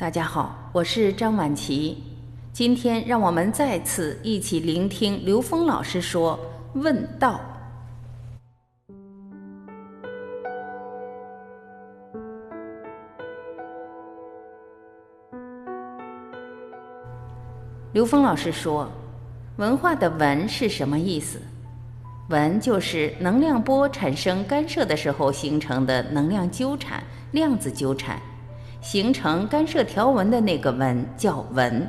大家好，我是张晚琪。今天让我们再次一起聆听刘峰老师说“问道”。刘峰老师说：“文化的‘文’是什么意思？文就是能量波产生干涉的时候形成的能量纠缠、量子纠缠，形成干涉条纹的那个纹叫纹，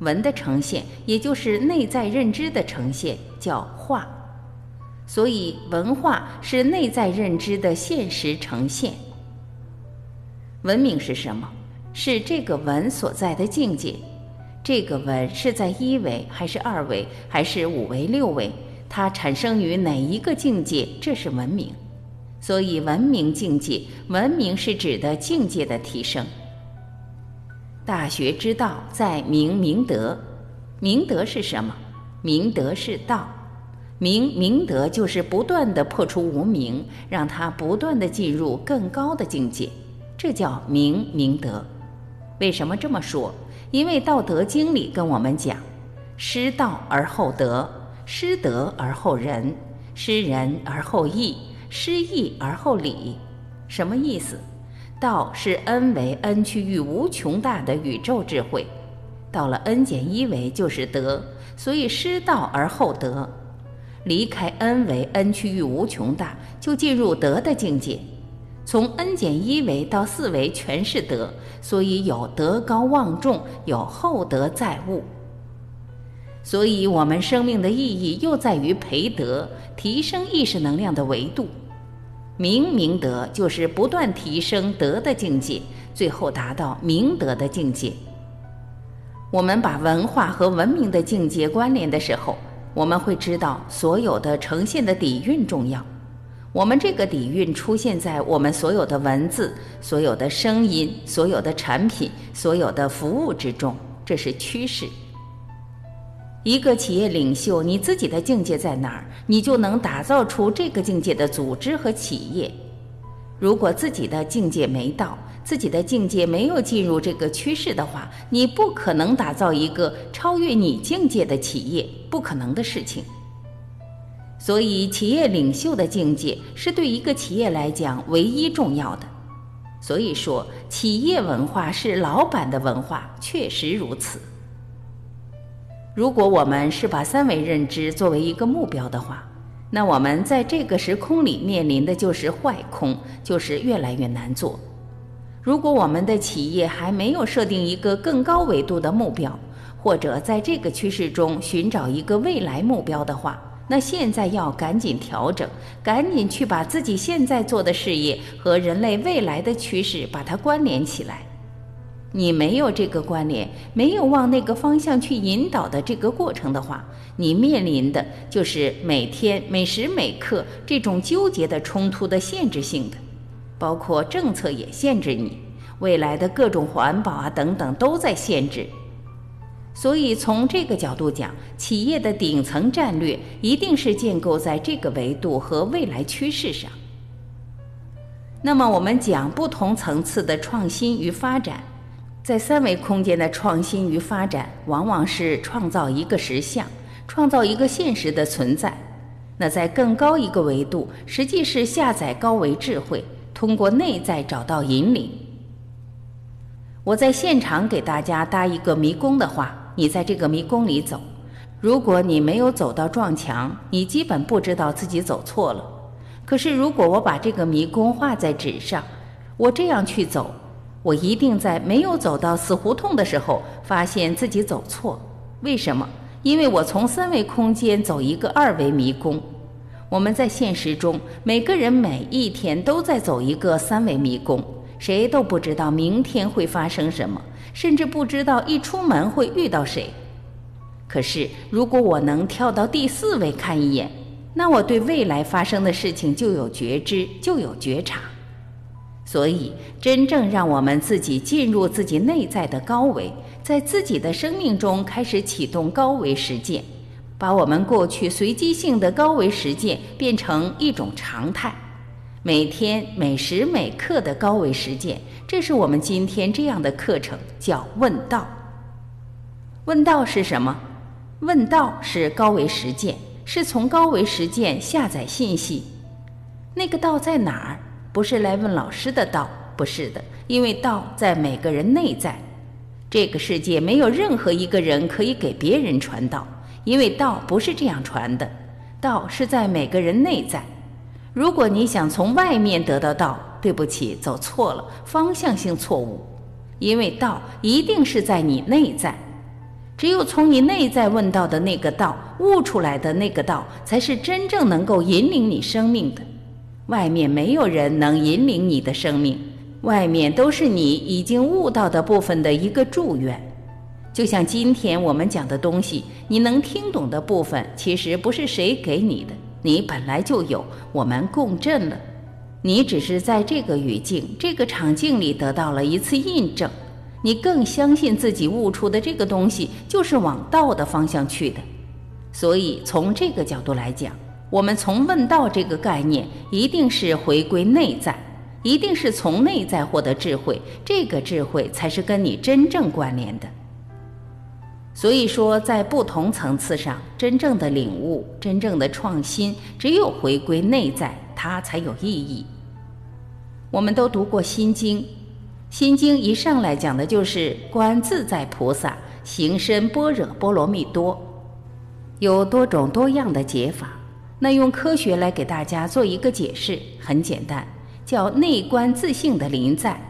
纹的呈现，也就是内在认知的呈现，叫化。所以，文化是内在认知的现实呈现。文明是什么？是这个文所在的境界。”这个文是在一维还是二维还是五维六维？它产生于哪一个境界？这是文明。所以文明境界，文明是指的境界的提升。大学之道，在明明德。明德是什么？明德是道。明明德就是不断的破除无明，让它不断的进入更高的境界，这叫明明德。为什么这么说？因为《道德经》里跟我们讲：“失道而后德，失德而后仁，失仁而后义，失义而后礼。”什么意思？道是 n 为 n 区域无穷大的宇宙智慧，到了 n 减一维就是德，所以失道而后德。离开 n 为 n 区域无穷大，就进入德的境界。从 n 减一维到四维全是德，所以有德高望重，有厚德载物。所以，我们生命的意义又在于培德，提升意识能量的维度。明明德就是不断提升德的境界，最后达到明德的境界。我们把文化和文明的境界关联的时候，我们会知道所有的呈现的底蕴重要。我们这个底蕴出现在我们所有的文字、所有的声音、所有的产品、所有的服务之中，这是趋势。一个企业领袖，你自己的境界在哪儿，你就能打造出这个境界的组织和企业。如果自己的境界没到，自己的境界没有进入这个趋势的话，你不可能打造一个超越你境界的企业，不可能的事情。所以，企业领袖的境界是对一个企业来讲唯一重要的。所以说，企业文化是老板的文化，确实如此。如果我们是把三维认知作为一个目标的话，那我们在这个时空里面临的就是坏空，就是越来越难做。如果我们的企业还没有设定一个更高维度的目标，或者在这个趋势中寻找一个未来目标的话，那现在要赶紧调整，赶紧去把自己现在做的事业和人类未来的趋势把它关联起来。你没有这个关联，没有往那个方向去引导的这个过程的话，你面临的就是每天每时每刻这种纠结的冲突的限制性的，包括政策也限制你，未来的各种环保啊等等都在限制。所以，从这个角度讲，企业的顶层战略一定是建构在这个维度和未来趋势上。那么，我们讲不同层次的创新与发展，在三维空间的创新与发展，往往是创造一个实像，创造一个现实的存在。那在更高一个维度，实际是下载高维智慧，通过内在找到引领。我在现场给大家搭一个迷宫的话。你在这个迷宫里走，如果你没有走到撞墙，你基本不知道自己走错了。可是如果我把这个迷宫画在纸上，我这样去走，我一定在没有走到死胡同的时候，发现自己走错。为什么？因为我从三维空间走一个二维迷宫。我们在现实中，每个人每一天都在走一个三维迷宫，谁都不知道明天会发生什么。甚至不知道一出门会遇到谁。可是，如果我能跳到第四位看一眼，那我对未来发生的事情就有觉知，就有觉察。所以，真正让我们自己进入自己内在的高维，在自己的生命中开始启动高维实践，把我们过去随机性的高维实践变成一种常态。每天每时每刻的高维实践，这是我们今天这样的课程，叫问道。问道是什么？问道是高维实践，是从高维实践下载信息。那个道在哪儿？不是来问老师的道，不是的，因为道在每个人内在。这个世界没有任何一个人可以给别人传道，因为道不是这样传的。道是在每个人内在。如果你想从外面得到道，对不起，走错了，方向性错误。因为道一定是在你内在。只有从你内在问到的那个道悟出来的那个道，才是真正能够引领你生命的。外面没有人能引领你的生命，外面都是你已经悟到的部分的一个祝愿。就像今天我们讲的东西，你能听懂的部分，其实不是谁给你的，你本来就有，我们共振了。你只是在这个语境、这个场景里得到了一次印证。你更相信自己悟出的这个东西就是往道的方向去的，所以从这个角度来讲，我们从问道这个概念，一定是回归内在，一定是从内在获得智慧，这个智慧才是跟你真正关联的。所以说，在不同层次上，真正的领悟、真正的创新，只有回归内在，它才有意义。我们都读过《心经》。心经一上来讲的就是观自在菩萨行深般若波罗蜜多，有多种多样的解法。那用科学来给大家做一个解释，很简单，叫内观自性的临在。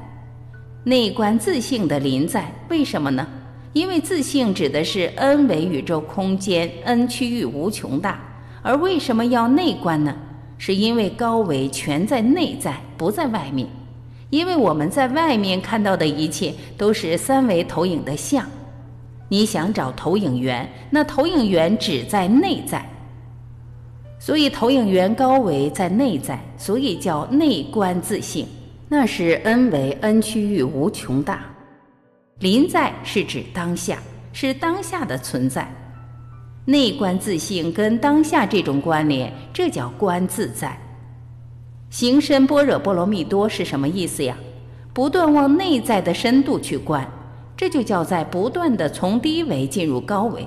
内观自性的临在，为什么呢？因为自性指的是 n 维宇宙空间，n 区域无穷大。而为什么要内观呢？是因为高维全在内在，不在外面。因为我们在外面看到的一切都是三维投影的像，你想找投影源，那投影源只在内在，所以投影源高维在内在，所以叫内观自性，那是 n 维 n 区域无穷大，临在是指当下，是当下的存在，内观自性跟当下这种关联，这叫观自在。行深般若波罗蜜多是什么意思呀？不断往内在的深度去观，这就叫在不断的从低维进入高维。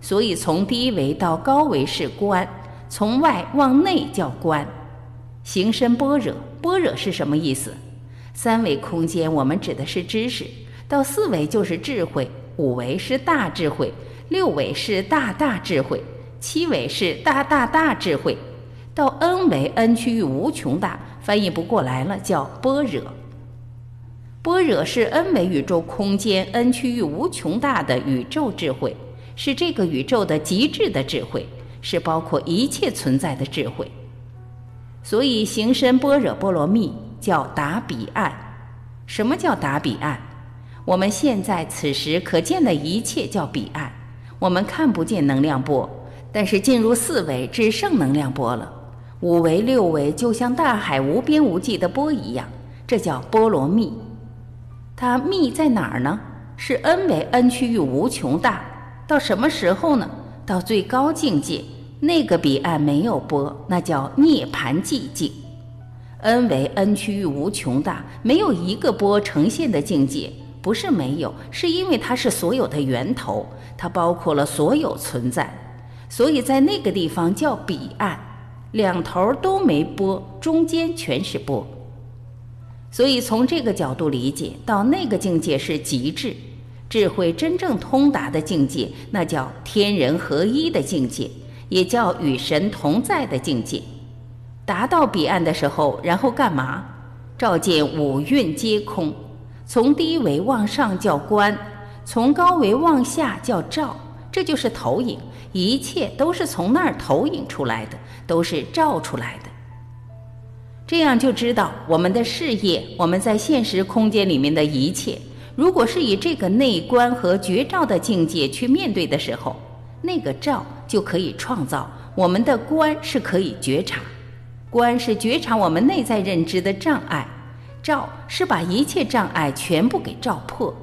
所以从低维到高维是观，从外往内叫观。行深般若，般若是什么意思？三维空间我们指的是知识，到四维就是智慧，五维是大智慧，六维是大大智慧，七维是大大大智慧。到 n 维 n 区域无穷大，翻译不过来了，叫般若。般若是 n 维宇宙空间 n 区域无穷大的宇宙智慧，是这个宇宙的极致的智慧，是包括一切存在的智慧。所以行深般若波罗蜜叫达彼岸。什么叫达彼岸？我们现在此时可见的一切叫彼岸，我们看不见能量波，但是进入四维只剩能量波了。五维六维就像大海无边无际的波一样，这叫波罗蜜。它密在哪儿呢？是 n 维 n 区域无穷大。到什么时候呢？到最高境界，那个彼岸没有波，那叫涅盘寂静。n 为 n 区域无穷大，没有一个波呈现的境界，不是没有，是因为它是所有的源头，它包括了所有存在，所以在那个地方叫彼岸。两头都没波，中间全是波。所以从这个角度理解，到那个境界是极致，智慧真正通达的境界，那叫天人合一的境界，也叫与神同在的境界。达到彼岸的时候，然后干嘛？照见五蕴皆空，从低维往上叫观，从高维往下叫照，这就是投影。一切都是从那儿投影出来的，都是照出来的。这样就知道我们的事业，我们在现实空间里面的一切，如果是以这个内观和觉照的境界去面对的时候，那个照就可以创造；我们的观是可以觉察，观是觉察我们内在认知的障碍，照是把一切障碍全部给照破。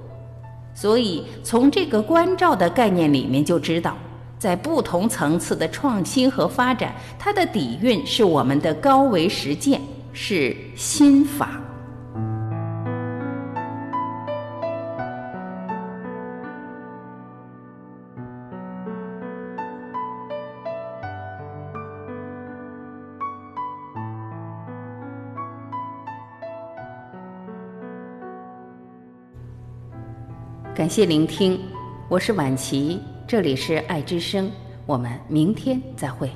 所以从这个观照的概念里面就知道。在不同层次的创新和发展，它的底蕴是我们的高维实践，是心法。感谢聆听，我是晚琪，这里是爱之声，我们明天再会。